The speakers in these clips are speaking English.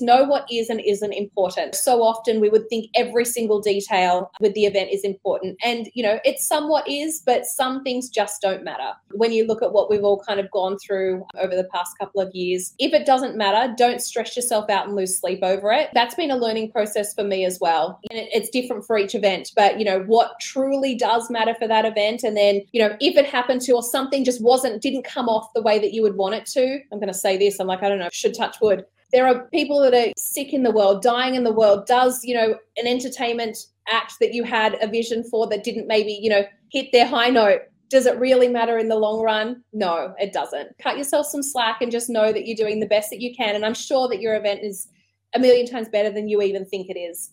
know what is and isn't important. So often we would think every single detail with the event is important. And, you know, it somewhat is, but some things just don't matter. When you look at what we've all kind of gone through over the past couple of years, if it doesn't matter, don't stress yourself out and lose sleep over it. That's been a learning process for me as well. And it's different for each event, but, you know, what truly does matter for that event. And then, you know, if it happened to or something just wasn't, didn't come off the way that you would want it to, I'm going to say this, I'm like, I don't know, should touch wood there are people that are sick in the world, dying in the world. Does, you know, an entertainment act that you had a vision for that didn't maybe, you know, hit their high note, does it really matter in the long run? No, it doesn't. Cut yourself some slack and just know that you're doing the best that you can. And I'm sure that your event is a million times better than you even think it is.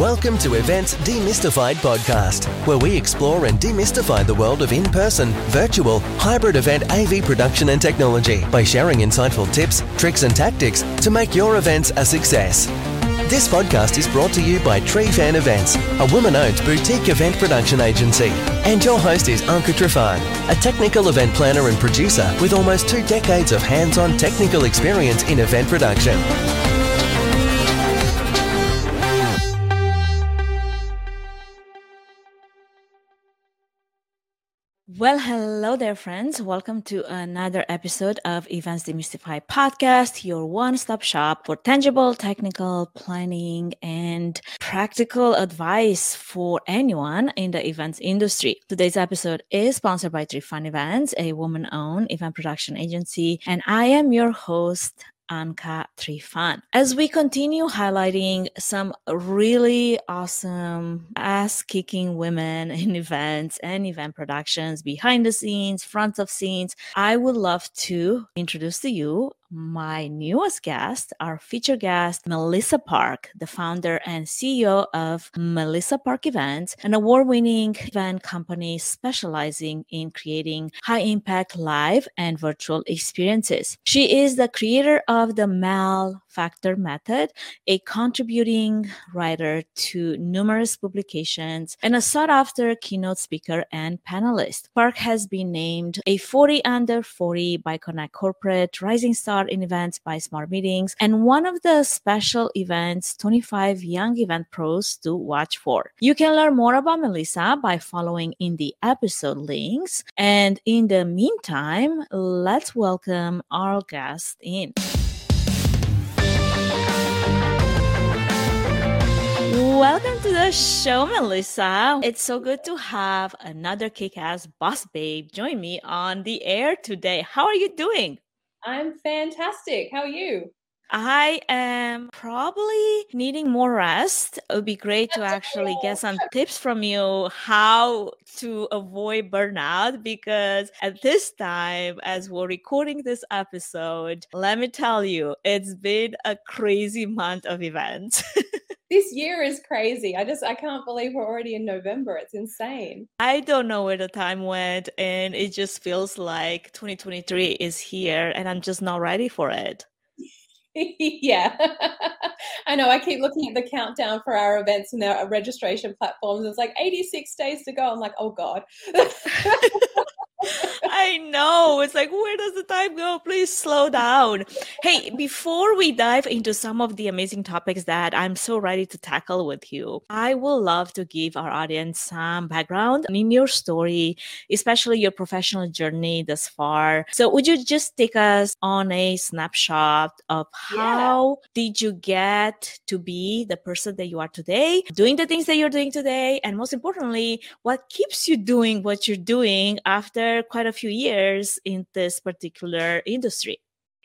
Welcome to Events Demystified podcast, where we explore and demystify the world of in person, virtual, hybrid event AV production and technology by sharing insightful tips, tricks, and tactics to make your events a success. This podcast is brought to you by Trifan Events, a woman owned boutique event production agency. And your host is Anka Trifan, a technical event planner and producer with almost two decades of hands on technical experience in event production. Well, hello there, friends. Welcome to another episode of Events Demystified podcast, your one stop shop for tangible technical planning and practical advice for anyone in the events industry. Today's episode is sponsored by Trifan Events, a woman owned event production agency, and I am your host, Anka Trifan. As we continue highlighting some really awesome ass kicking women in events and event productions, behind the scenes, front of scenes, I would love to introduce to you my newest guest, our featured guest, Melissa Park, the founder and CEO of Melissa Park Events, an award winning event company specializing in creating high impact live and virtual experiences. She is the creator of the MEL Factor Method, a contributing writer to numerous publications, and a sought after keynote speaker and panelist. Park has been named a 40 under 40 by Connect Corporate Rising Star in Events by Smart Meetings, and one of the special events 25 Young Event Pros to watch for. You can learn more about Melissa by following in the episode links. And in the meantime, let's welcome our guest in. Welcome to the show, Melissa. It's so good to have another kick ass boss babe join me on the air today. How are you doing? I'm fantastic. How are you? I am probably needing more rest. It would be great to actually get some tips from you how to avoid burnout because at this time, as we're recording this episode, let me tell you, it's been a crazy month of events. this year is crazy. I just I can't believe we're already in November. It's insane. I don't know where the time went and it just feels like 2023 is here and I'm just not ready for it. yeah. I know. I keep looking at the countdown for our events and our registration platforms. It's like 86 days to go. I'm like, oh God. I know. It's like, where does the time go? Please slow down. Hey, before we dive into some of the amazing topics that I'm so ready to tackle with you, I would love to give our audience some background in your story, especially your professional journey thus far. So, would you just take us on a snapshot of how yeah. did you get to be the person that you are today, doing the things that you're doing today, and most importantly, what keeps you doing what you're doing after quite a few years in this particular industry.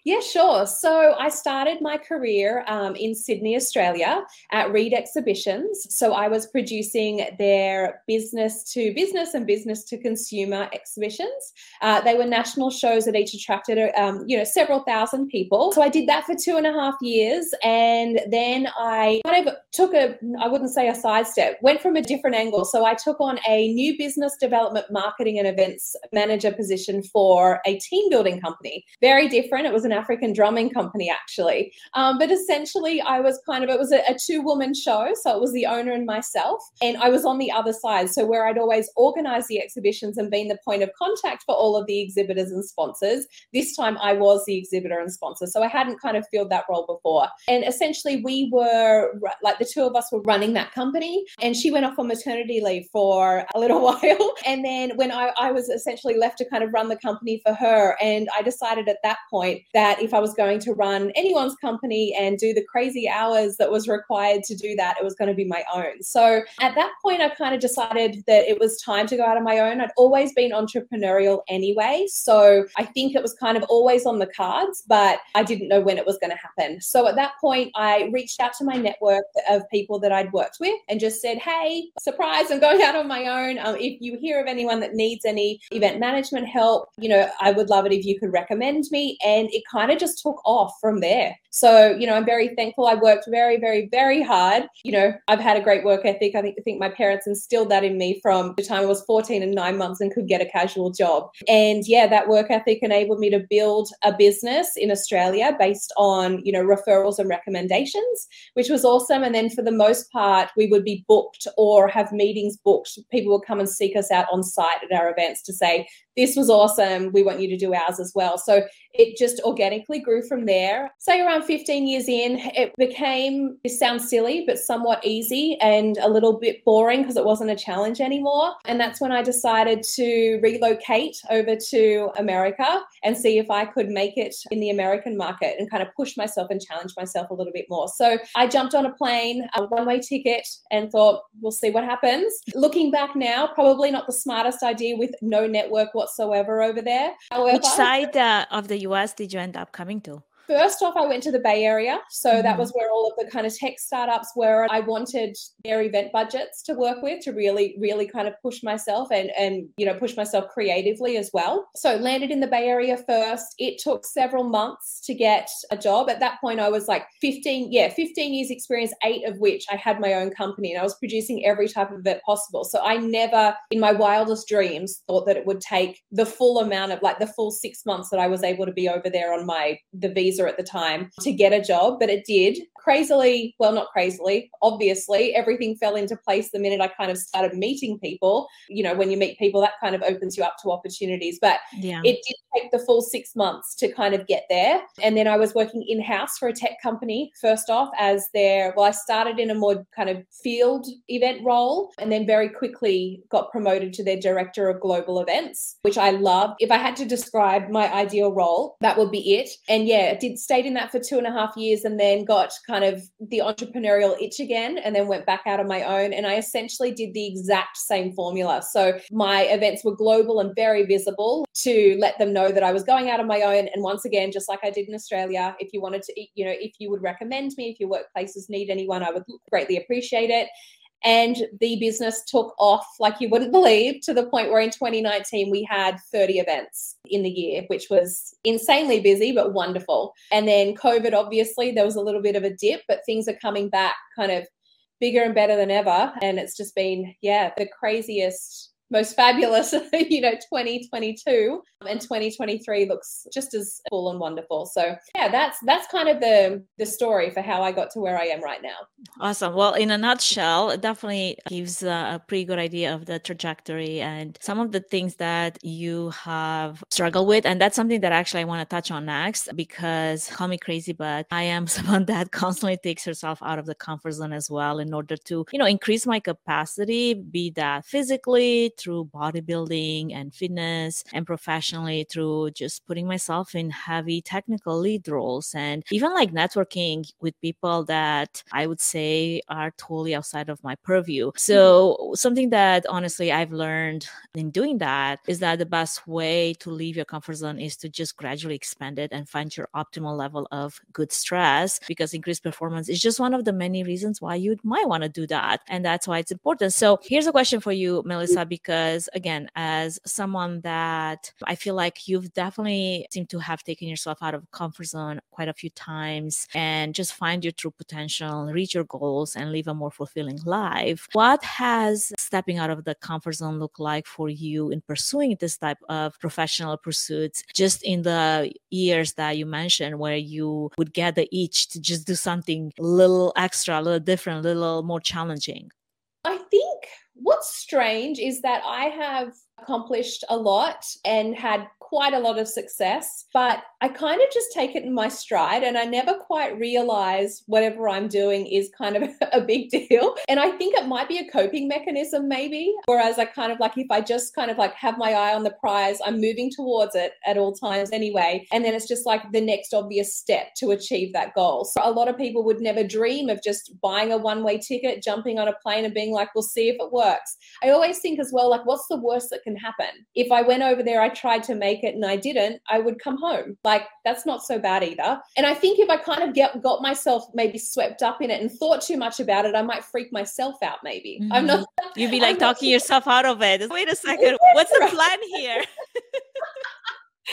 Yeah, sure. So I started my career um, in Sydney, Australia at Reed Exhibitions. So I was producing their business to business and business to consumer exhibitions. Uh, they were national shows that each attracted, um, you know, several thousand people. So I did that for two and a half years. And then I kind of took a, I wouldn't say a sidestep, went from a different angle. So I took on a new business development marketing and events manager position for a team building company. Very different. It was an African drumming company actually. Um, but essentially, I was kind of, it was a, a two woman show. So it was the owner and myself. And I was on the other side. So where I'd always organized the exhibitions and been the point of contact for all of the exhibitors and sponsors, this time I was the exhibitor and sponsor. So I hadn't kind of filled that role before. And essentially, we were like the two of us were running that company. And she went off on maternity leave for a little while. And then when I, I was essentially left to kind of run the company for her, and I decided at that point that if I was going to run anyone's company and do the crazy hours that was required to do that, it was going to be my own. So at that point, I kind of decided that it was time to go out on my own. I'd always been entrepreneurial anyway. So I think it was kind of always on the cards, but I didn't know when it was going to happen. So at that point, I reached out to my network of people that I'd worked with and just said, hey, surprise, I'm going out on my own. Um, if you hear of anyone that needs any event management help, you know, I would love it if you could recommend me. And it kind of just took off from there. So, you know, I'm very thankful. I worked very, very, very hard. You know, I've had a great work ethic. I think I think my parents instilled that in me from the time I was 14 and nine months and could get a casual job. And yeah, that work ethic enabled me to build a business in Australia based on, you know, referrals and recommendations, which was awesome. And then for the most part, we would be booked or have meetings booked. People would come and seek us out on site at our events to say, this was awesome. We want you to do ours as well. So it just organically grew from there. Say around 15 years in, it became, this sounds silly, but somewhat easy and a little bit boring because it wasn't a challenge anymore. And that's when I decided to relocate over to America and see if I could make it in the American market and kind of push myself and challenge myself a little bit more. So I jumped on a plane, a one way ticket, and thought, we'll see what happens. Looking back now, probably not the smartest idea with no network whatsoever over there. However, which side uh, of the US did you end up coming to? First off, I went to the Bay Area. So mm-hmm. that was where all of the kind of tech startups were. I wanted their event budgets to work with to really, really kind of push myself and, and, you know, push myself creatively as well. So landed in the Bay Area first. It took several months to get a job. At that point, I was like 15, yeah, 15 years experience, eight of which I had my own company and I was producing every type of event possible. So I never, in my wildest dreams, thought that it would take the full amount of like the full six months that I was able to be over there on my, the visa at the time to get a job, but it did. Crazily, well, not crazily, obviously, everything fell into place the minute I kind of started meeting people. You know, when you meet people, that kind of opens you up to opportunities. But yeah. it did take the full six months to kind of get there. And then I was working in house for a tech company, first off, as their, well, I started in a more kind of field event role and then very quickly got promoted to their director of global events, which I love. If I had to describe my ideal role, that would be it. And yeah, it did stayed in that for two and a half years and then got kind of the entrepreneurial itch again and then went back out on my own. And I essentially did the exact same formula. So my events were global and very visible to let them know that I was going out on my own. And once again, just like I did in Australia, if you wanted to, you know, if you would recommend me, if your workplaces need anyone, I would greatly appreciate it. And the business took off like you wouldn't believe to the point where in 2019 we had 30 events in the year, which was insanely busy but wonderful. And then COVID, obviously, there was a little bit of a dip, but things are coming back kind of bigger and better than ever. And it's just been, yeah, the craziest most fabulous, you know, 2022 and 2023 looks just as full and wonderful. So yeah, that's that's kind of the the story for how I got to where I am right now. Awesome. Well, in a nutshell, it definitely gives a pretty good idea of the trajectory and some of the things that you have struggled with. And that's something that actually I want to touch on next because call me crazy, but I am someone that constantly takes herself out of the comfort zone as well in order to, you know, increase my capacity, be that physically, through bodybuilding and fitness and professionally through just putting myself in heavy technical lead roles and even like networking with people that I would say are totally outside of my purview. So, mm-hmm. something that honestly I've learned in doing that is that the best way to leave your comfort zone is to just gradually expand it and find your optimal level of good stress because increased performance is just one of the many reasons why you might want to do that. And that's why it's important. So, here's a question for you, Melissa, because because again, as someone that I feel like you've definitely seemed to have taken yourself out of comfort zone quite a few times and just find your true potential, reach your goals and live a more fulfilling life. What has stepping out of the comfort zone look like for you in pursuing this type of professional pursuits just in the years that you mentioned where you would get the itch to just do something a little extra, a little different, a little more challenging? I think what's strange is that I have accomplished a lot and had quite a lot of success, but I kind of just take it in my stride and I never quite realize whatever I'm doing is kind of a big deal. And I think it might be a coping mechanism, maybe. Whereas I kind of like, if I just kind of like have my eye on the prize, I'm moving towards it at all times anyway. And then it's just like the next obvious step to achieve that goal. So a lot of people would never dream of just buying a one way ticket, jumping on a plane and being like, we'll see if it works. I always think as well, like, what's the worst that can happen? If I went over there, I tried to make it and I didn't, I would come home. Like that's not so bad either. And I think if I kind of get got myself maybe swept up in it and thought too much about it, I might freak myself out. Maybe mm-hmm. I'm not. You'd be like I'm talking not, yourself out of it. Wait a second, what's the plan here?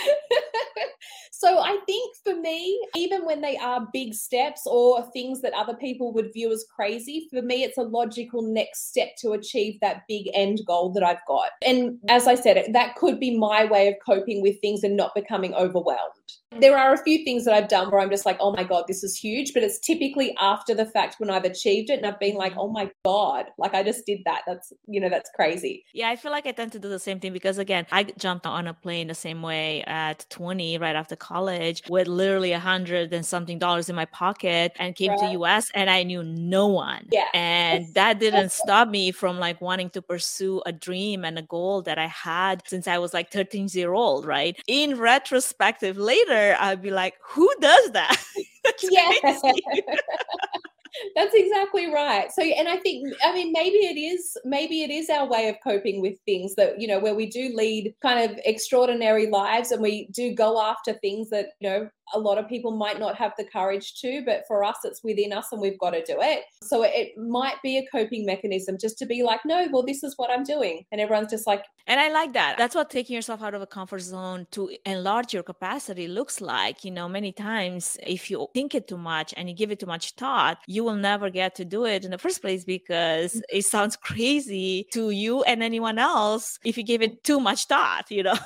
so I think for me, even when they are big steps or things that other people would view as crazy, for me, it's a logical next step to achieve that big end goal that I've got. And as I said, that could be my way of coping with things and not becoming overwhelmed. There are a few things that I've done where I'm just like, oh my God, this is huge. But it's typically after the fact when I've achieved it and I've been like, oh my God, like I just did that. That's, you know, that's crazy. Yeah, I feel like I tend to do the same thing because, again, I jumped on a plane the same way at 20 right after college with literally a hundred and something dollars in my pocket and came right. to US and I knew no one. Yeah. And that didn't stop me from like wanting to pursue a dream and a goal that I had since I was like 13 year old, right? In retrospective later, I'd be like, who does that? yeah. That's exactly right. So, and I think, I mean, maybe it is, maybe it is our way of coping with things that, you know, where we do lead kind of extraordinary lives and we do go after things that, you know, a lot of people might not have the courage to, but for us, it's within us and we've got to do it. So it might be a coping mechanism just to be like, no, well, this is what I'm doing. And everyone's just like. And I like that. That's what taking yourself out of a comfort zone to enlarge your capacity looks like. You know, many times if you think it too much and you give it too much thought, you will never get to do it in the first place because mm. it sounds crazy to you and anyone else if you give it too much thought, you know?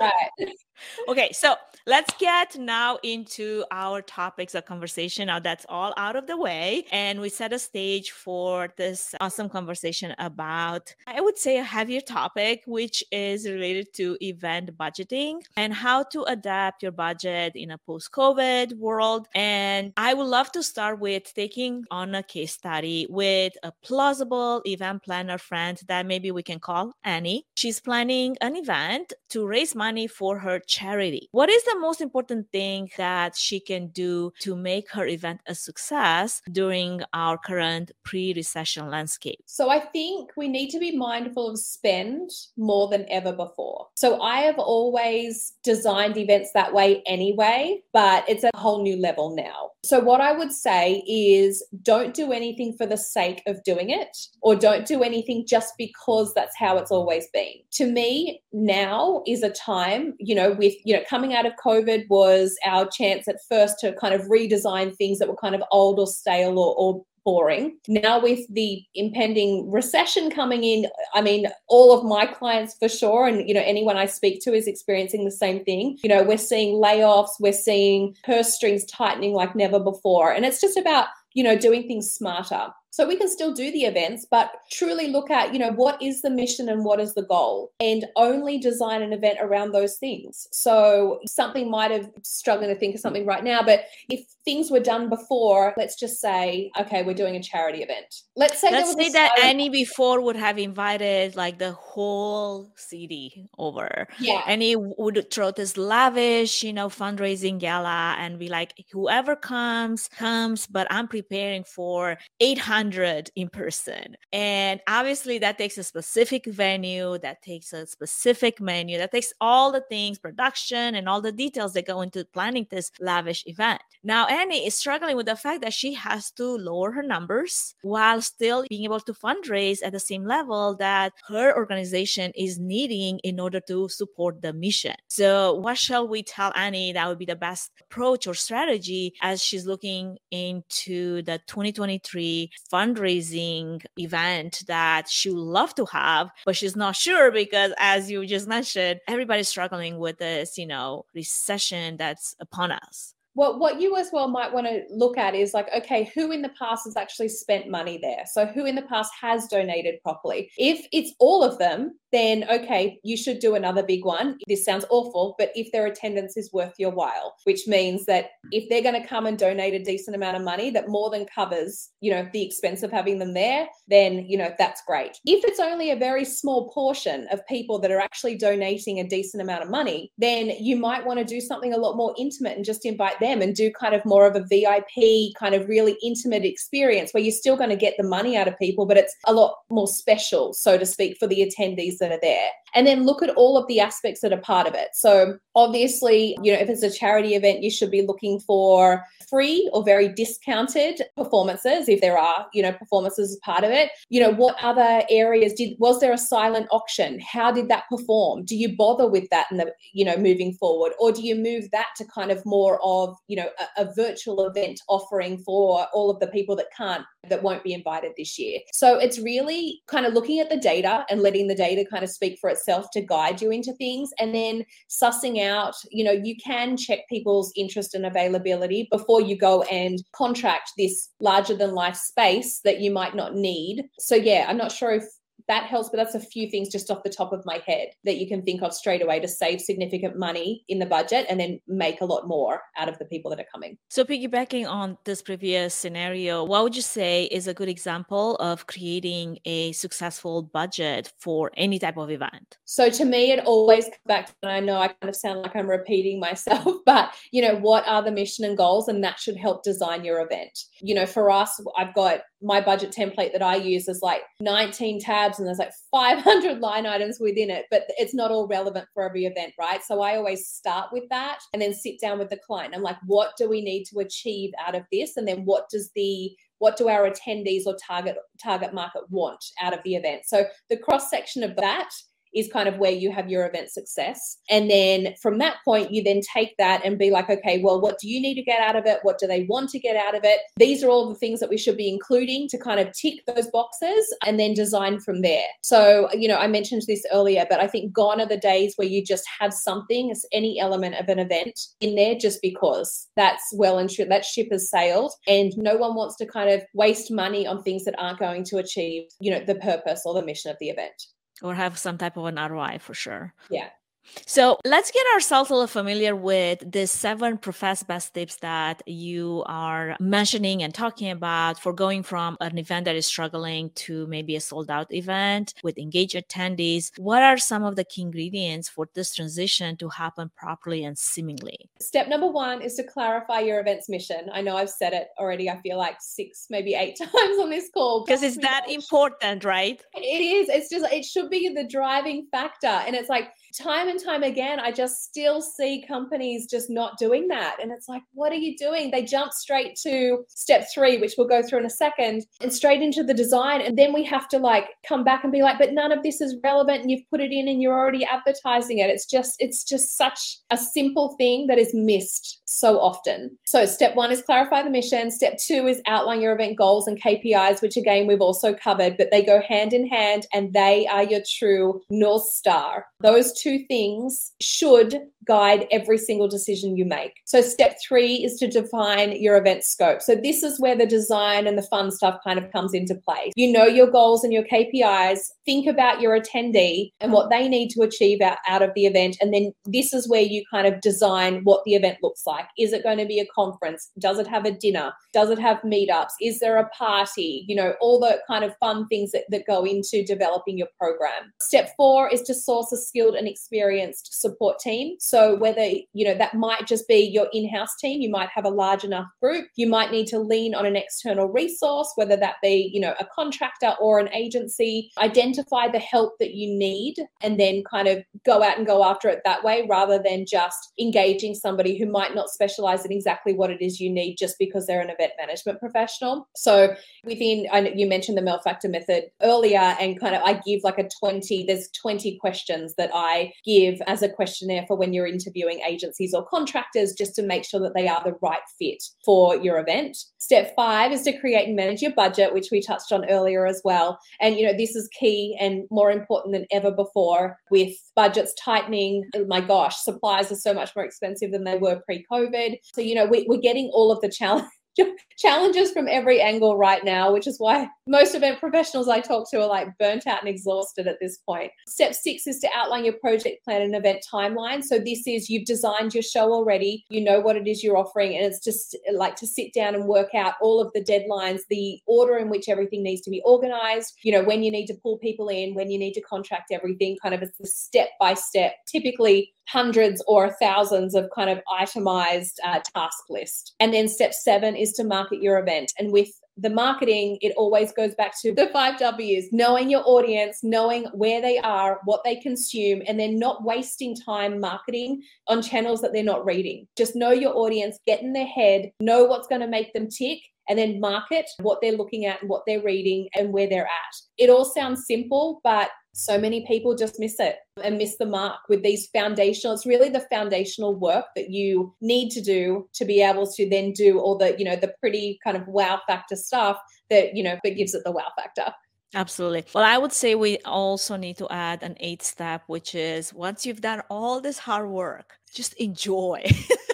Right. okay, so let's get now into our topics of conversation. Now that's all out of the way, and we set a stage for this awesome conversation about, I would say, a heavier topic, which is related to event budgeting and how to adapt your budget in a post COVID world. And I would love to start with taking on a case study with a plausible event planner friend that maybe we can call Annie. She's planning an event to raise money for her charity. What is the most important thing that she can do to make her event a success during our current pre recession landscape? So, I think we need to be mindful of spend more than ever before. So, I have always designed events that way anyway, but it's a whole new level now. So, what I would say is don't do anything for the sake of doing it, or don't do anything just because that's how it's always been. To me, now is a time, you know, with, you know, coming out of COVID was our chance at first to kind of redesign things that were kind of old or stale or, or boring. Now, with the impending recession coming in, I mean, all of my clients for sure, and you know, anyone I speak to is experiencing the same thing. You know, we're seeing layoffs, we're seeing purse strings tightening like never before. And it's just about, you know, doing things smarter. So we can still do the events, but truly look at, you know, what is the mission and what is the goal and only design an event around those things. So something might have struggling to think of something right now, but if things were done before, let's just say, okay, we're doing a charity event. Let's say let's say that Annie before would have invited like the whole city over. Yeah. And he would throw this lavish, you know, fundraising gala and be like, whoever comes, comes, but I'm preparing for 800 100 in person. And obviously, that takes a specific venue, that takes a specific menu, that takes all the things, production, and all the details that go into planning this lavish event. Now, Annie is struggling with the fact that she has to lower her numbers while still being able to fundraise at the same level that her organization is needing in order to support the mission. So, what shall we tell Annie that would be the best approach or strategy as she's looking into the 2023 fundraising event that she would love to have, but she's not sure because, as you just mentioned, everybody's struggling with this, you know, recession that's upon us. What what you as well might want to look at is like okay who in the past has actually spent money there? So who in the past has donated properly? If it's all of them then okay, you should do another big one. This sounds awful, but if their attendance is worth your while, which means that if they're going to come and donate a decent amount of money that more than covers, you know, the expense of having them there, then, you know, that's great. If it's only a very small portion of people that are actually donating a decent amount of money, then you might want to do something a lot more intimate and just invite them and do kind of more of a VIP kind of really intimate experience where you're still going to get the money out of people, but it's a lot more special, so to speak, for the attendees that are there and then look at all of the aspects that are part of it. So, obviously, you know, if it's a charity event, you should be looking for free or very discounted performances if there are, you know, performances as part of it. You know, what other areas did was there a silent auction? How did that perform? Do you bother with that in the, you know, moving forward or do you move that to kind of more of, you know, a, a virtual event offering for all of the people that can't that won't be invited this year. So, it's really kind of looking at the data and letting the data kind of speak for itself to guide you into things. And then sussing out you know you can check people's interest and availability before you go and contract this larger than life space that you might not need. So yeah i'm not sure if that helps. But that's a few things just off the top of my head that you can think of straight away to save significant money in the budget and then make a lot more out of the people that are coming. So, piggybacking on this previous scenario, what would you say is a good example of creating a successful budget for any type of event? So, to me, it always comes back to, and I know I kind of sound like I'm repeating myself, but you know, what are the mission and goals? And that should help design your event. You know, for us, I've got my budget template that I use is like 19 tabs and there's like 500 line items within it, but it's not all relevant for every event, right? So I always start with that and then sit down with the client. I'm like, what do we need to achieve out of this? And then what does the what do our attendees or target target market want out of the event? So the cross section of that is kind of where you have your event success. And then from that point, you then take that and be like, okay, well, what do you need to get out of it? What do they want to get out of it? These are all the things that we should be including to kind of tick those boxes and then design from there. So, you know, I mentioned this earlier, but I think gone are the days where you just have something any element of an event in there just because that's well and. That ship has sailed and no one wants to kind of waste money on things that aren't going to achieve, you know, the purpose or the mission of the event or have some type of an ROI for sure. Yeah. So let's get ourselves a little familiar with the seven professed best tips that you are mentioning and talking about for going from an event that is struggling to maybe a sold out event with engaged attendees. What are some of the key ingredients for this transition to happen properly and seemingly? Step number one is to clarify your event's mission. I know I've said it already, I feel like six, maybe eight times on this call. Because it's that important, right? It is. It's just, it should be the driving factor. And it's like, time and time again, I just still see companies just not doing that. And it's like, what are you doing? They jump straight to step three, which we'll go through in a second, and straight into the design. And then we have to like come back and be like, but none of this is relevant and you've put it in and you're already advertising it. It's just, it's just such a simple thing that is missed so often. So step one is clarify the mission. Step two is outline your event goals and KPIs, which again, we've also covered, but they go hand in hand and they are your true North Star. Those two things should guide every single decision you make. So, step three is to define your event scope. So, this is where the design and the fun stuff kind of comes into play. You know your goals and your KPIs, think about your attendee and what they need to achieve out, out of the event. And then this is where you kind of design what the event looks like like? Is it going to be a conference? Does it have a dinner? Does it have meetups? Is there a party? You know, all the kind of fun things that, that go into developing your program. Step four is to source a skilled and experienced support team. So whether, you know, that might just be your in-house team, you might have a large enough group. You might need to lean on an external resource, whether that be, you know, a contractor or an agency. Identify the help that you need and then kind of go out and go after it that way rather than just engaging somebody who might not specialize in exactly what it is you need just because they're an event management professional. So within, you mentioned the MEL factor method earlier, and kind of I give like a 20, there's 20 questions that I give as a questionnaire for when you're interviewing agencies or contractors just to make sure that they are the right fit for your event. Step five is to create and manage your budget, which we touched on earlier as well. And, you know, this is key and more important than ever before with budgets tightening. Oh my gosh, supplies are so much more expensive than they were pre COVID. So, you know, we, we're getting all of the challenge challenges from every angle right now, which is why most event professionals I talk to are like burnt out and exhausted at this point. Step six is to outline your project plan and event timeline. So this is you've designed your show already, you know what it is you're offering, and it's just like to sit down and work out all of the deadlines, the order in which everything needs to be organized, you know, when you need to pull people in, when you need to contract everything, kind of it's a step by step. Typically, hundreds or thousands of kind of itemized uh, task list. And then step seven is to market your event. And with the marketing, it always goes back to the five W's knowing your audience, knowing where they are, what they consume, and then not wasting time marketing on channels that they're not reading. Just know your audience, get in their head, know what's going to make them tick, and then market what they're looking at and what they're reading and where they're at. It all sounds simple, but so many people just miss it and miss the mark with these foundational it's really the foundational work that you need to do to be able to then do all the you know the pretty kind of wow factor stuff that you know that gives it the wow factor Absolutely. Well, I would say we also need to add an eighth step, which is once you've done all this hard work, just enjoy.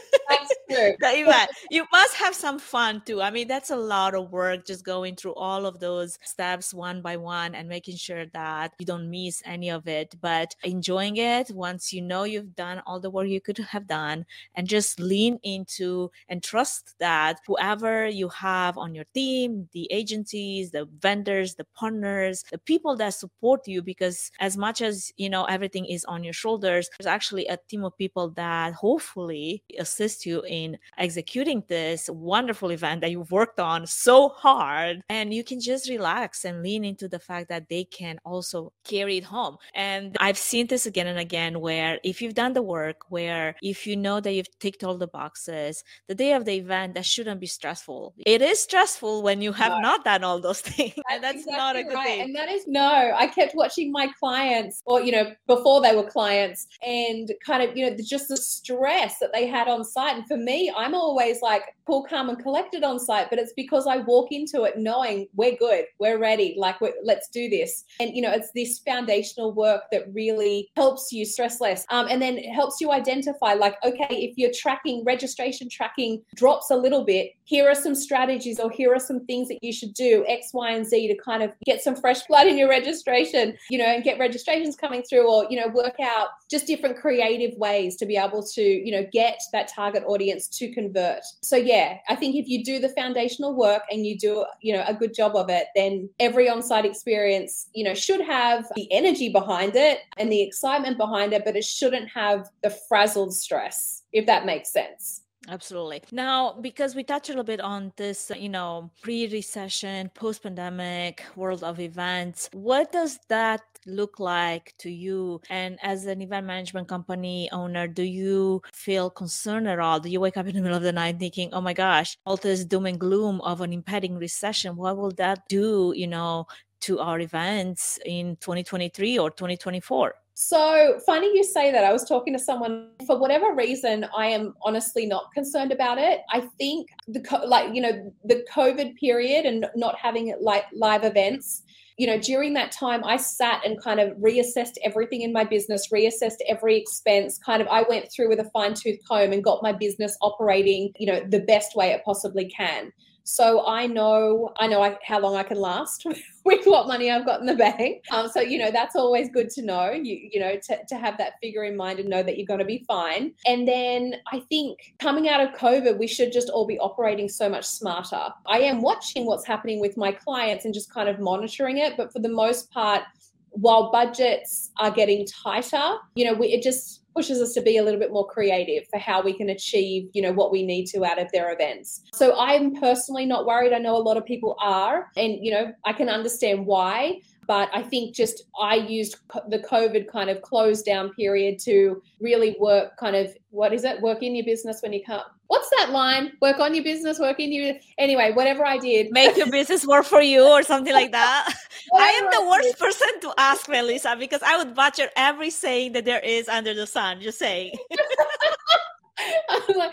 you must have some fun too. I mean, that's a lot of work just going through all of those steps one by one and making sure that you don't miss any of it. But enjoying it once you know you've done all the work you could have done and just lean into and trust that whoever you have on your team, the agencies, the vendors, the partners, the people that support you, because as much as you know everything is on your shoulders, there's actually a team of people that hopefully assist you in executing this wonderful event that you've worked on so hard and you can just relax and lean into the fact that they can also carry it home and i've seen this again and again where if you've done the work where if you know that you've ticked all the boxes the day of the event that shouldn't be stressful it is stressful when you have no. not done all those things and that's exactly not a good right. thing and that is no i kept watching my clients or you know before they were clients and kind of you know just the stress that they had on site and for me I'm always like cool, calm, and collected on site, but it's because I walk into it knowing we're good, we're ready, like we're, let's do this. And you know, it's this foundational work that really helps you stress less, um, and then helps you identify like, okay, if you're tracking registration tracking drops a little bit, here are some strategies or here are some things that you should do X, Y, and Z to kind of get some fresh blood in your registration, you know, and get registrations coming through, or you know, work out just different creative ways to be able to you know get that target audience to convert. So yeah, I think if you do the foundational work and you do, you know, a good job of it, then every on-site experience, you know, should have the energy behind it and the excitement behind it, but it shouldn't have the frazzled stress, if that makes sense. Absolutely. Now, because we touched a little bit on this, uh, you know, pre recession, post pandemic world of events, what does that look like to you? And as an event management company owner, do you feel concerned at all? Do you wake up in the middle of the night thinking, oh my gosh, all this doom and gloom of an impending recession, what will that do, you know, to our events in 2023 or 2024? So funny you say that. I was talking to someone for whatever reason. I am honestly not concerned about it. I think the like you know the COVID period and not having like live events. You know, during that time, I sat and kind of reassessed everything in my business, reassessed every expense. Kind of, I went through with a fine tooth comb and got my business operating, you know, the best way it possibly can. So I know I know I, how long I can last with what money I've got in the bank. Um, so you know that's always good to know. You you know to, to have that figure in mind and know that you're going to be fine. And then I think coming out of COVID, we should just all be operating so much smarter. I am watching what's happening with my clients and just kind of monitoring it, but for the most part, while budgets are getting tighter, you know, we, it just pushes us to be a little bit more creative for how we can achieve, you know, what we need to out of their events. So I'm personally not worried. I know a lot of people are, and you know, I can understand why. But I think just I used the COVID kind of close down period to really work kind of what is it? Work in your business when you can't. What's that line? Work on your business, work in your. Anyway, whatever I did. Make your business work for you or something like that. I am the worst person to ask, Melissa, because I would butcher every saying that there is under the sun. Just saying. Like,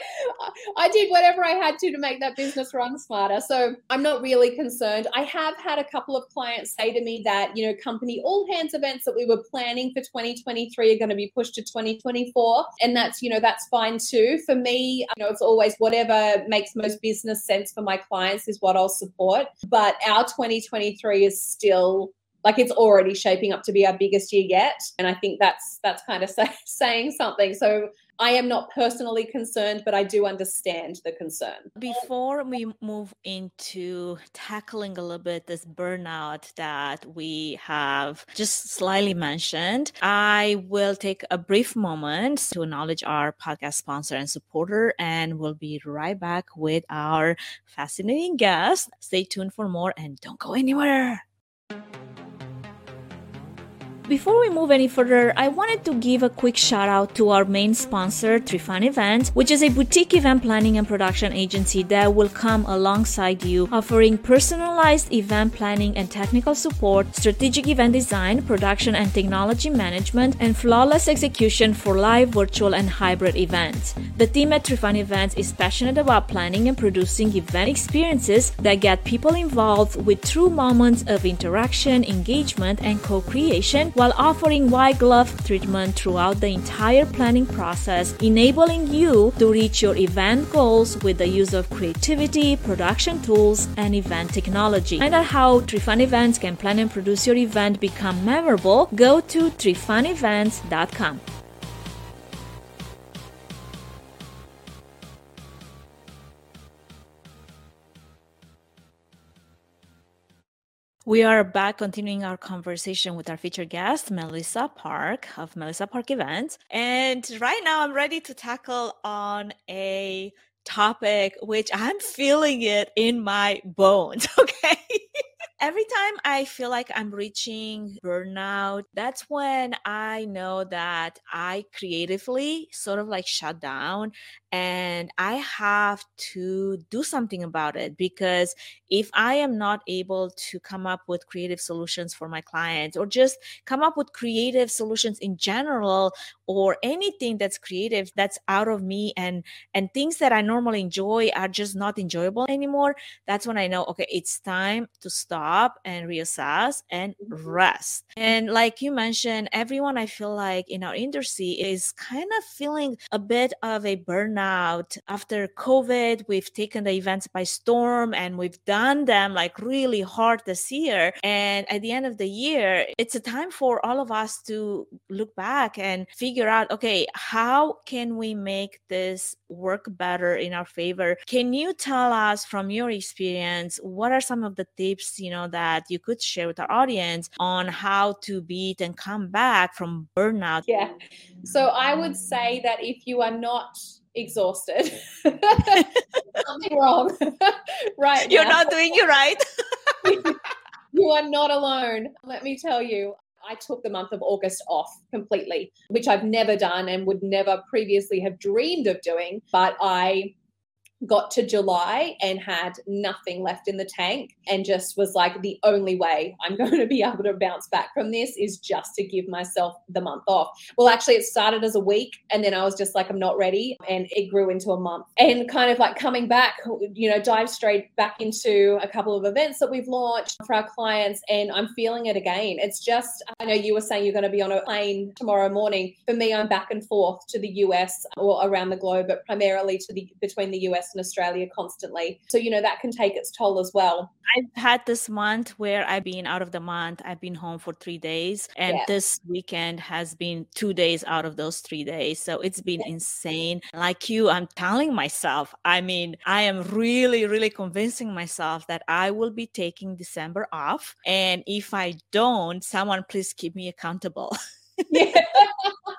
I did whatever I had to to make that business run smarter. So I'm not really concerned. I have had a couple of clients say to me that, you know, company all hands events that we were planning for 2023 are going to be pushed to 2024. And that's, you know, that's fine too. For me, you know, it's always whatever makes most business sense for my clients is what I'll support. But our 2023 is still like it's already shaping up to be our biggest year yet and i think that's that's kind of say, saying something so I am not personally concerned, but I do understand the concern. Before we move into tackling a little bit this burnout that we have just slightly mentioned, I will take a brief moment to acknowledge our podcast sponsor and supporter, and we'll be right back with our fascinating guest. Stay tuned for more and don't go anywhere. Before we move any further, I wanted to give a quick shout out to our main sponsor, Trifan Events, which is a boutique event planning and production agency that will come alongside you, offering personalized event planning and technical support, strategic event design, production and technology management, and flawless execution for live, virtual, and hybrid events. The team at Trifan Events is passionate about planning and producing event experiences that get people involved with true moments of interaction, engagement, and co creation while offering white glove treatment throughout the entire planning process, enabling you to reach your event goals with the use of creativity, production tools, and event technology. Find out how Trifan Events can plan and produce your event become memorable. Go to trifanevents.com. We are back continuing our conversation with our featured guest, Melissa Park of Melissa Park Events. And right now I'm ready to tackle on a topic which I'm feeling it in my bones, okay? Every time I feel like I'm reaching burnout, that's when I know that I creatively sort of like shut down and I have to do something about it because if I am not able to come up with creative solutions for my clients or just come up with creative solutions in general or anything that's creative that's out of me and and things that I normally enjoy are just not enjoyable anymore, that's when I know okay, it's time to stop and reassess and mm-hmm. rest. And like you mentioned, everyone I feel like in our industry is kind of feeling a bit of a burnout after COVID. We've taken the events by storm and we've done them like really hard this year. And at the end of the year, it's a time for all of us to look back and figure out okay, how can we make this work better in our favor? Can you tell us from your experience what are some of the tips, you know, that you could share with our audience on how to beat and come back from burnout? Yeah. So I would say that if you are not exhausted. Something wrong. right. You're now. not doing it right. you are not alone. Let me tell you, I took the month of August off completely, which I've never done and would never previously have dreamed of doing. But I got to July and had nothing left in the tank and just was like, the only way I'm going to be able to bounce back from this is just to give myself the month off. Well, actually, it started as a week and then I was just like, I'm not ready. And it grew into a month. And kind of like coming back, you know, dive straight back into a couple of events that we've launched for our clients. And I'm feeling it again. It's just, I know you were saying you're going to be on a plane tomorrow morning. For me, I'm back and forth to the US or around the globe, but primarily to the between the US Western Australia constantly. So, you know, that can take its toll as well. I've had this month where I've been out of the month. I've been home for three days. And yeah. this weekend has been two days out of those three days. So it's been yeah. insane. Like you, I'm telling myself, I mean, I am really, really convincing myself that I will be taking December off. And if I don't, someone please keep me accountable. yeah.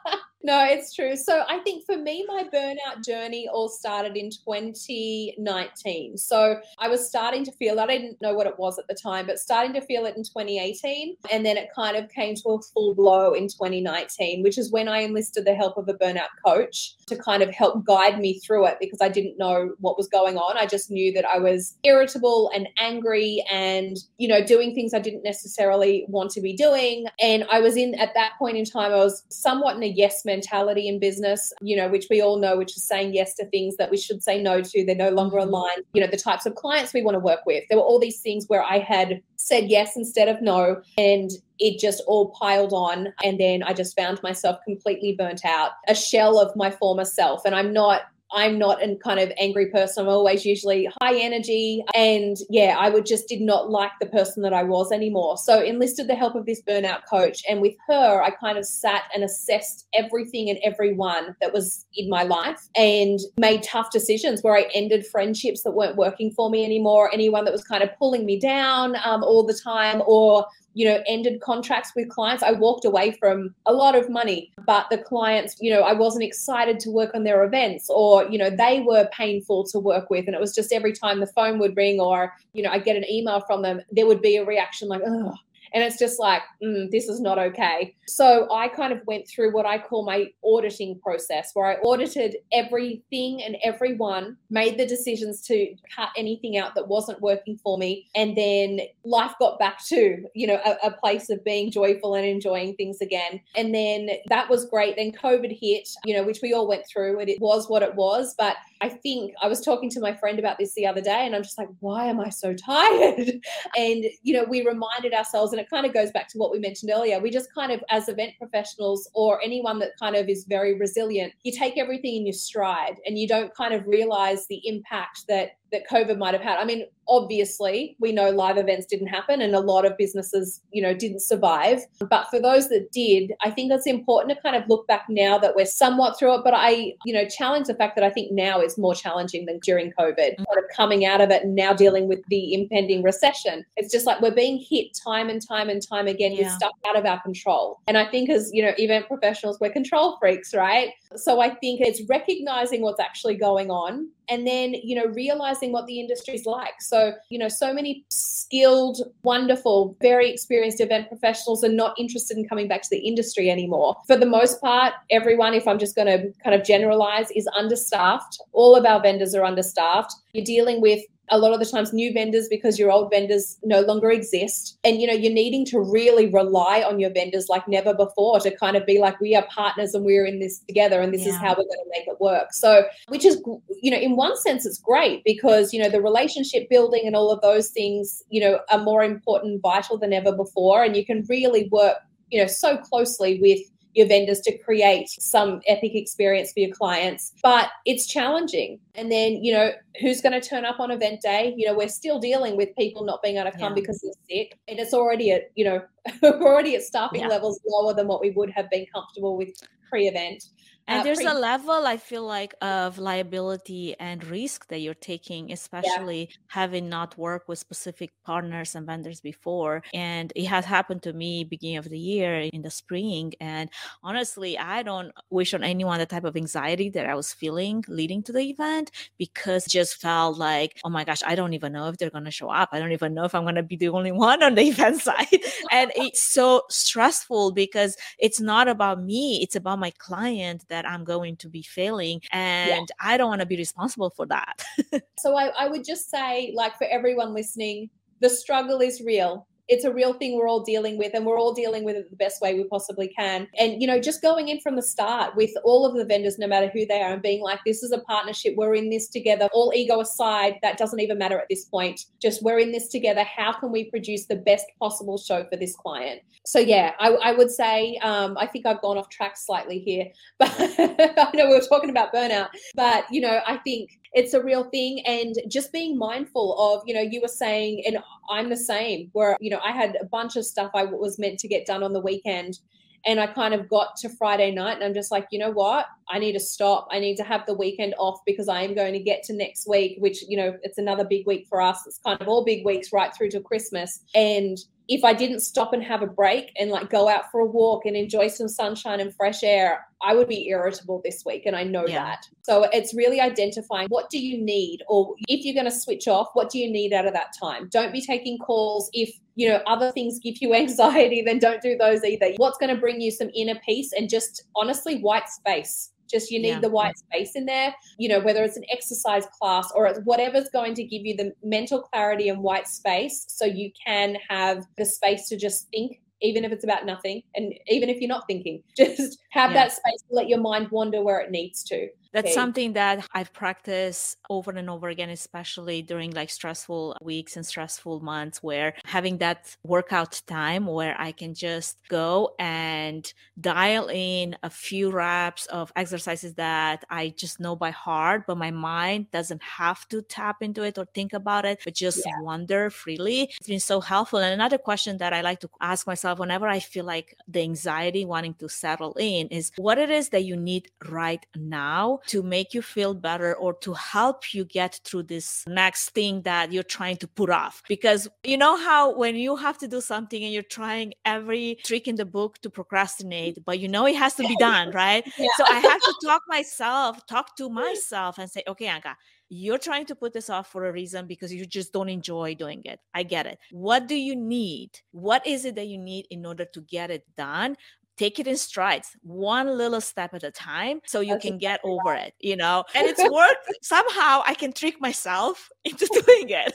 No, it's true. So I think for me, my burnout journey all started in 2019. So I was starting to feel, I didn't know what it was at the time, but starting to feel it in 2018. And then it kind of came to a full blow in 2019, which is when I enlisted the help of a burnout coach to kind of help guide me through it because I didn't know what was going on. I just knew that I was irritable and angry and, you know, doing things I didn't necessarily want to be doing. And I was in, at that point in time, I was somewhat in a yes man mentality in business, you know, which we all know, which is saying yes to things that we should say no to. They're no longer mm-hmm. aligned, you know, the types of clients we want to work with. There were all these things where I had said yes instead of no. And it just all piled on. And then I just found myself completely burnt out, a shell of my former self. And I'm not I'm not a kind of angry person. I'm always usually high energy. And yeah, I would just did not like the person that I was anymore. So enlisted the help of this burnout coach. And with her, I kind of sat and assessed everything and everyone that was in my life and made tough decisions where I ended friendships that weren't working for me anymore. Anyone that was kind of pulling me down um, all the time or you know, ended contracts with clients. I walked away from a lot of money, but the clients, you know, I wasn't excited to work on their events or, you know, they were painful to work with. And it was just every time the phone would ring or, you know, I get an email from them, there would be a reaction like, oh, and it's just like, mm, this is not okay. So I kind of went through what I call my auditing process, where I audited everything and everyone, made the decisions to cut anything out that wasn't working for me. And then life got back to, you know, a, a place of being joyful and enjoying things again. And then that was great. Then COVID hit, you know, which we all went through, and it was what it was. But I think I was talking to my friend about this the other day, and I'm just like, why am I so tired? and, you know, we reminded ourselves, and it kind of goes back to what we mentioned earlier. We just kind of, as event professionals or anyone that kind of is very resilient, you take everything in your stride and you don't kind of realize the impact that that COVID might have had. I mean, obviously, we know live events didn't happen and a lot of businesses, you know, didn't survive. But for those that did, I think it's important to kind of look back now that we're somewhat through it. But I, you know, challenge the fact that I think now is more challenging than during COVID, mm-hmm. kind of coming out of it and now dealing with the impending recession. It's just like we're being hit time and time and time again yeah. with stuff out of our control. And I think as, you know, event professionals, we're control freaks, right? So I think it's recognizing what's actually going on and then you know realizing what the industry is like. So you know so many skilled wonderful very experienced event professionals are not interested in coming back to the industry anymore. For the most part everyone if i'm just going to kind of generalize is understaffed. All of our vendors are understaffed. You're dealing with a lot of the times new vendors because your old vendors no longer exist. And you know you're needing to really rely on your vendors like never before to kind of be like we are partners and we're in this together and this yeah. is how we're going to make it work. So which is you know in one sense it's great because you know the relationship building and all of those things you know are more important vital than ever before. And you can really work you know so closely with your vendors to create some epic experience for your clients. But it's challenging. And then, you know, who's going to turn up on event day? You know, we're still dealing with people not being able to come yeah. because they're sick. And it's already at, you know, we're already at staffing yeah. levels lower than what we would have been comfortable with pre event. And uh, there's pre- a level I feel like of liability and risk that you're taking, especially yeah. having not worked with specific partners and vendors before. And it has happened to me beginning of the year in the spring. And honestly, I don't wish on anyone the type of anxiety that I was feeling leading to the event because just felt like, oh my gosh, I don't even know if they're gonna show up. I don't even know if I'm gonna be the only one on the event side. and it's so stressful because it's not about me, it's about my client that I'm going to be failing. And yeah. I don't want to be responsible for that. so I, I would just say, like, for everyone listening, the struggle is real it's a real thing we're all dealing with and we're all dealing with it the best way we possibly can. And you know just going in from the start with all of the vendors no matter who they are and being like this is a partnership. We're in this together. All ego aside that doesn't even matter at this point. Just we're in this together. How can we produce the best possible show for this client? So yeah i, I would say um, i think i've gone off track slightly here but i know we were talking about burnout. But you know i think it's a real thing and just being mindful of you know you were saying and i'm the same where you know i had a bunch of stuff i was meant to get done on the weekend and I kind of got to Friday night and I'm just like, you know what? I need to stop. I need to have the weekend off because I am going to get to next week, which, you know, it's another big week for us. It's kind of all big weeks right through to Christmas. And if I didn't stop and have a break and like go out for a walk and enjoy some sunshine and fresh air, I would be irritable this week. And I know yeah. that. So it's really identifying what do you need? Or if you're going to switch off, what do you need out of that time? Don't be taking calls. If, you know, other things give you anxiety, then don't do those either. What's going to bring you some inner peace and just honestly white space just you need yeah. the white space in there you know whether it's an exercise class or it's whatever's going to give you the mental clarity and white space so you can have the space to just think even if it's about nothing and even if you're not thinking just have yeah. that space to let your mind wander where it needs to that's okay. something that I've practiced over and over again, especially during like stressful weeks and stressful months where having that workout time where I can just go and dial in a few reps of exercises that I just know by heart, but my mind doesn't have to tap into it or think about it, but just yeah. wander freely. It's been so helpful. And another question that I like to ask myself whenever I feel like the anxiety wanting to settle in is what it is that you need right now to make you feel better or to help you get through this next thing that you're trying to put off. Because you know how when you have to do something and you're trying every trick in the book to procrastinate, but you know it has to be done, right? Yeah. So I have to talk myself, talk to myself and say, okay, Anka, you're trying to put this off for a reason because you just don't enjoy doing it. I get it. What do you need? What is it that you need in order to get it done? Take it in strides one little step at a time so you That's can get over it you know and it's worked somehow i can trick myself into doing it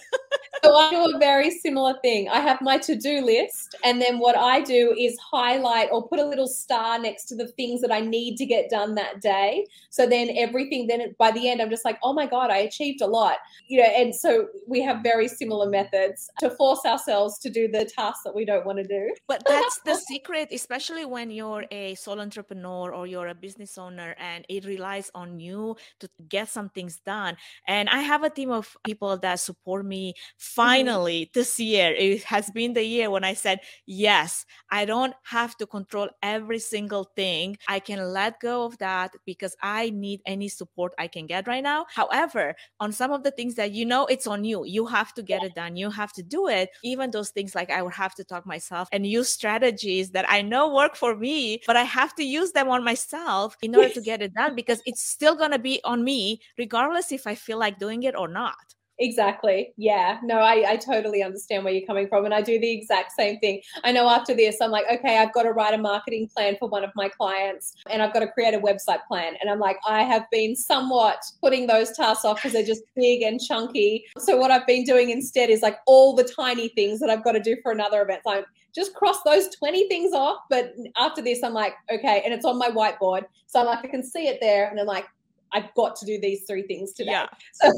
so I do a very similar thing. I have my to-do list, and then what I do is highlight or put a little star next to the things that I need to get done that day. So then everything, then by the end, I'm just like, oh my god, I achieved a lot, you know. And so we have very similar methods to force ourselves to do the tasks that we don't want to do. But that's the secret, especially when you're a sole entrepreneur or you're a business owner, and it relies on you to get some things done. And I have a team of people that support me Mm-hmm. finally mm-hmm. this year it has been the year when i said yes i don't have to control every single thing i can let go of that because i need any support i can get right now however on some of the things that you know it's on you you have to get it done you have to do it even those things like i would have to talk myself and use strategies that i know work for me but i have to use them on myself in order to get it done because it's still going to be on me regardless if i feel like doing it or not Exactly. Yeah. No, I, I totally understand where you're coming from. And I do the exact same thing. I know after this, I'm like, okay, I've got to write a marketing plan for one of my clients and I've got to create a website plan. And I'm like, I have been somewhat putting those tasks off because they're just big and chunky. So what I've been doing instead is like all the tiny things that I've got to do for another event. So I'm just cross those 20 things off. But after this, I'm like, okay. And it's on my whiteboard. So I'm like, I can see it there. And I'm like, I've got to do these three things today. Yeah. So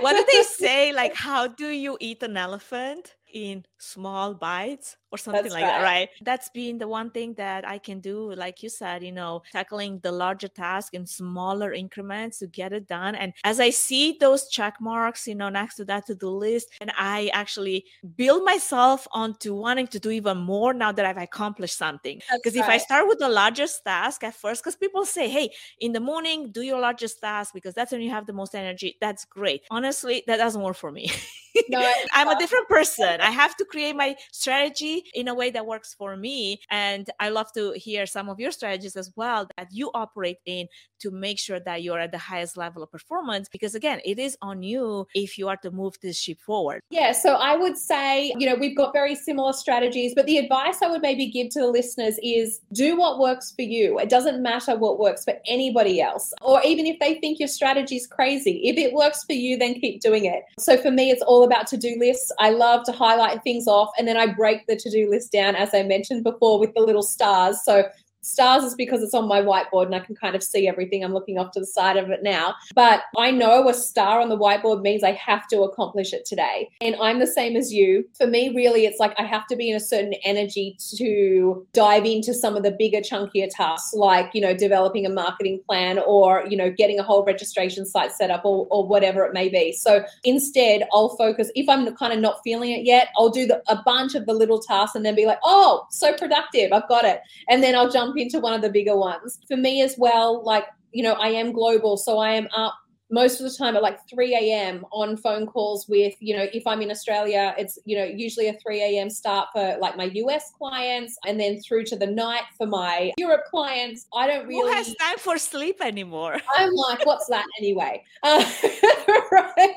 what do they say? Like, how do you eat an elephant? in small bites or something That's like right. that, right? That's been the one thing that I can do, like you said, you know, tackling the larger task in smaller increments to get it done. And as I see those check marks, you know, next to that to do list, and I actually build myself onto wanting to do even more now that I've accomplished something. Because right. if I start with the largest task at first, because people say, hey, in the morning, do your largest task because that's when you have the most energy. That's great. Honestly, that doesn't work for me. No, I'm a different person. I have to create my strategy in a way that works for me. And I love to hear some of your strategies as well that you operate in to make sure that you're at the highest level of performance. Because again, it is on you if you are to move this ship forward. Yeah. So I would say, you know, we've got very similar strategies, but the advice I would maybe give to the listeners is do what works for you. It doesn't matter what works for anybody else, or even if they think your strategy is crazy. If it works for you, then keep doing it. So for me, it's all about to do lists. I love to highlight things off and then I break the to do list down, as I mentioned before, with the little stars. So Stars is because it's on my whiteboard and I can kind of see everything. I'm looking off to the side of it now. But I know a star on the whiteboard means I have to accomplish it today. And I'm the same as you. For me, really, it's like I have to be in a certain energy to dive into some of the bigger, chunkier tasks, like, you know, developing a marketing plan or, you know, getting a whole registration site set up or, or whatever it may be. So instead, I'll focus, if I'm kind of not feeling it yet, I'll do the, a bunch of the little tasks and then be like, oh, so productive, I've got it. And then I'll jump into one of the bigger ones. For me as well, like, you know, I am global. So I am up most of the time at like 3 a.m. on phone calls with, you know, if I'm in Australia, it's, you know, usually a 3 a.m. start for like my US clients and then through to the night for my Europe clients. I don't really. Who has time for sleep anymore? I'm like, what's that anyway? Uh, right?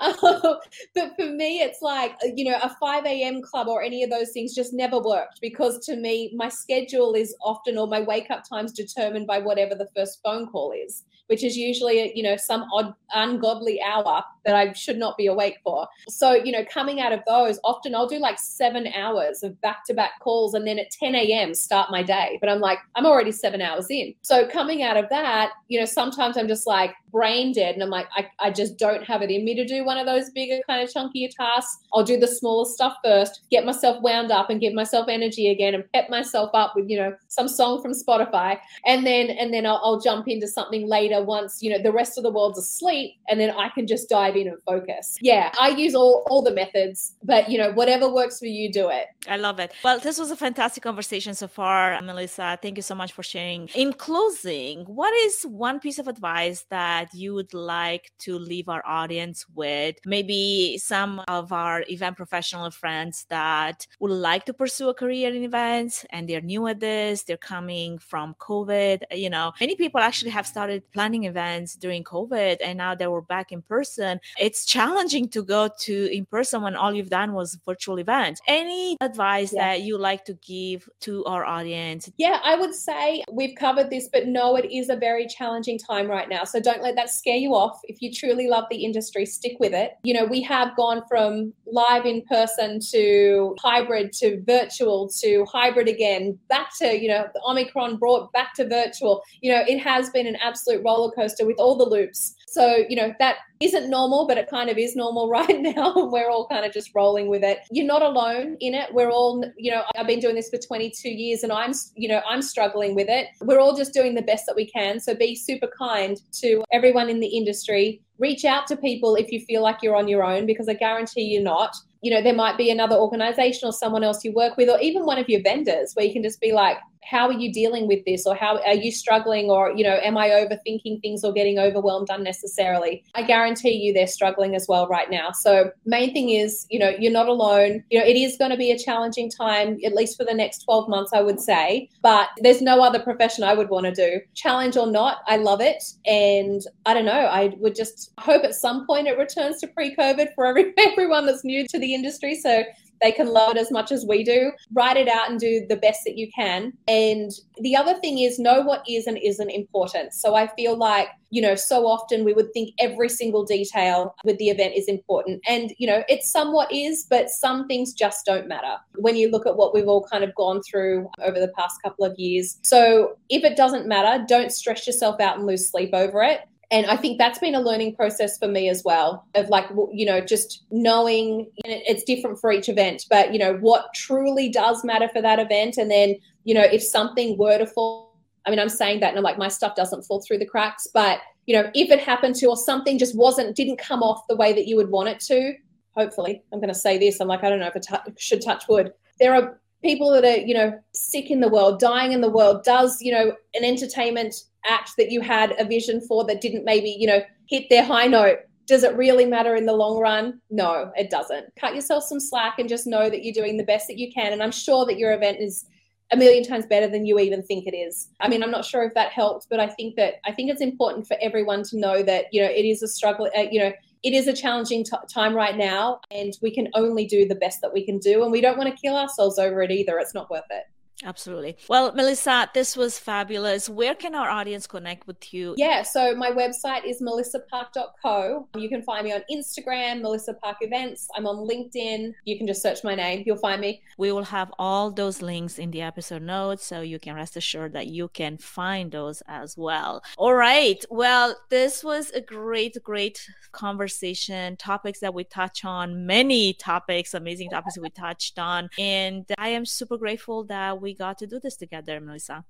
um, but for me, it's like, you know, a 5 a.m. club or any of those things just never worked because to me, my schedule is often or my wake up times determined by whatever the first phone call is which is usually, you know, some odd, ungodly hour that I should not be awake for. So, you know, coming out of those, often I'll do like seven hours of back to back calls and then at 10 a.m. start my day. But I'm like, I'm already seven hours in. So coming out of that, you know, sometimes I'm just like brain dead and I'm like, I, I just don't have it in me to do one of those bigger, kind of chunkier tasks. I'll do the smaller stuff first, get myself wound up and give myself energy again and pep myself up with, you know, some song from Spotify. And then, and then I'll, I'll jump into something later once you know the rest of the world's asleep and then i can just dive in and focus. Yeah i use all all the methods but you know whatever works for you do it. I love it. Well this was a fantastic conversation so far melissa. Thank you so much for sharing. In closing what is one piece of advice that you would like to leave our audience with? Maybe some of our event professional friends that would like to pursue a career in events and they're new at this they're coming from covid you know. Many people actually have started planning planning events during COVID and now that we're back in person, it's challenging to go to in person when all you've done was virtual events. Any advice yeah. that you like to give to our audience? Yeah, I would say we've covered this, but no, it is a very challenging time right now. So don't let that scare you off. If you truly love the industry, stick with it. You know, we have gone from live in person to hybrid to virtual to hybrid again, back to, you know, the Omicron brought back to virtual. You know, it has been an absolute roller roller coaster with all the loops. So, you know, that isn't normal, but it kind of is normal right now. We're all kind of just rolling with it. You're not alone in it. We're all, you know, I've been doing this for 22 years and I'm, you know, I'm struggling with it. We're all just doing the best that we can. So be super kind to everyone in the industry. Reach out to people if you feel like you're on your own because I guarantee you're not you know, there might be another organization or someone else you work with, or even one of your vendors where you can just be like, how are you dealing with this? Or how are you struggling? Or you know am i overthinking things or getting overwhelmed unnecessarily? I guarantee you they're struggling as well right now. So main thing is you know you're not alone. You know it is going to be a challenging time at least for the next 12 months i would say but there's no other profession i would want to do. Challenge or not i love it. And i don't know i would just hope at some point it returns to pre-covid for every, everyone that's new to the industry. So they can love it as much as we do. Write it out and do the best that you can. And the other thing is know what is and isn't important. So I feel like, you know, so often we would think every single detail with the event is important. And, you know, it somewhat is, but some things just don't matter when you look at what we've all kind of gone through over the past couple of years. So if it doesn't matter, don't stress yourself out and lose sleep over it and i think that's been a learning process for me as well of like you know just knowing it's different for each event but you know what truly does matter for that event. And then you know if something were to fall i mean i'm saying that and i'm like my stuff doesn't fall through the cracks but you know if it happened to or something just wasn't didn't come off the way that you would want it to hopefully i'm going to say this i'm like i don't know if I t- should touch wood. There are people that are you know sick in the world dying in the world does you know an entertainment act that you had a vision for that didn't maybe, you know, hit their high note. Does it really matter in the long run? No, it doesn't. Cut yourself some slack and just know that you're doing the best that you can. And I'm sure that your event is a million times better than you even think it is. I mean, I'm not sure if that helped, but I think that I think it's important for everyone to know that you know it is a struggle. Uh, you know, it is a challenging t- time right now, and we can only do the best that we can do, and we don't want to kill ourselves over it either. It's not worth it. Absolutely. Well, Melissa, this was fabulous. Where can our audience connect with you? Yeah, so my website is melissapark.co. You can find me on Instagram, Melissa Park Events. I'm on LinkedIn. You can just search my name, you'll find me. We will have all those links in the episode notes so you can rest assured that you can find those as well. All right. Well, this was a great, great conversation. Topics that we touch on, many topics, amazing topics we touched on. And I am super grateful that we got to do this together, Melissa.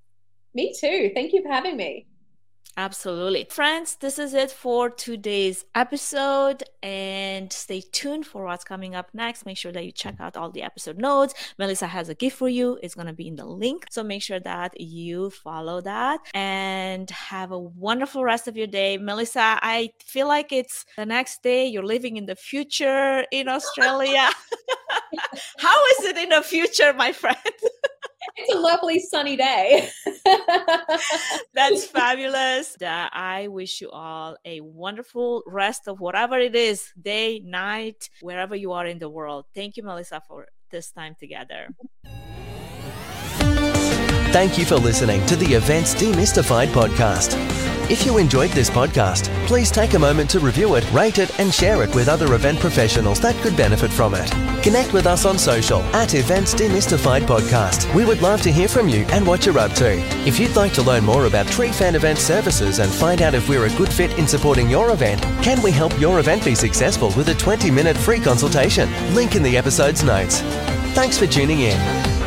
Me too. Thank you for having me. Absolutely. Friends, this is it for today's episode. And stay tuned for what's coming up next. Make sure that you check out all the episode notes. Melissa has a gift for you. It's going to be in the link. So make sure that you follow that and have a wonderful rest of your day. Melissa, I feel like it's the next day. You're living in the future in Australia. How is it in the future, my friend? it's a lovely sunny day. That's fabulous. Uh, I wish you all a wonderful rest of whatever it is, day, night, wherever you are in the world. Thank you, Melissa, for this time together. Thank you for listening to the Events Demystified podcast. If you enjoyed this podcast, please take a moment to review it, rate it, and share it with other event professionals that could benefit from it. Connect with us on social at Events Demystified Podcast. We would love to hear from you and what you're up to. If you'd like to learn more about Trifan Event services and find out if we're a good fit in supporting your event, can we help your event be successful with a 20 minute free consultation? Link in the episode's notes. Thanks for tuning in.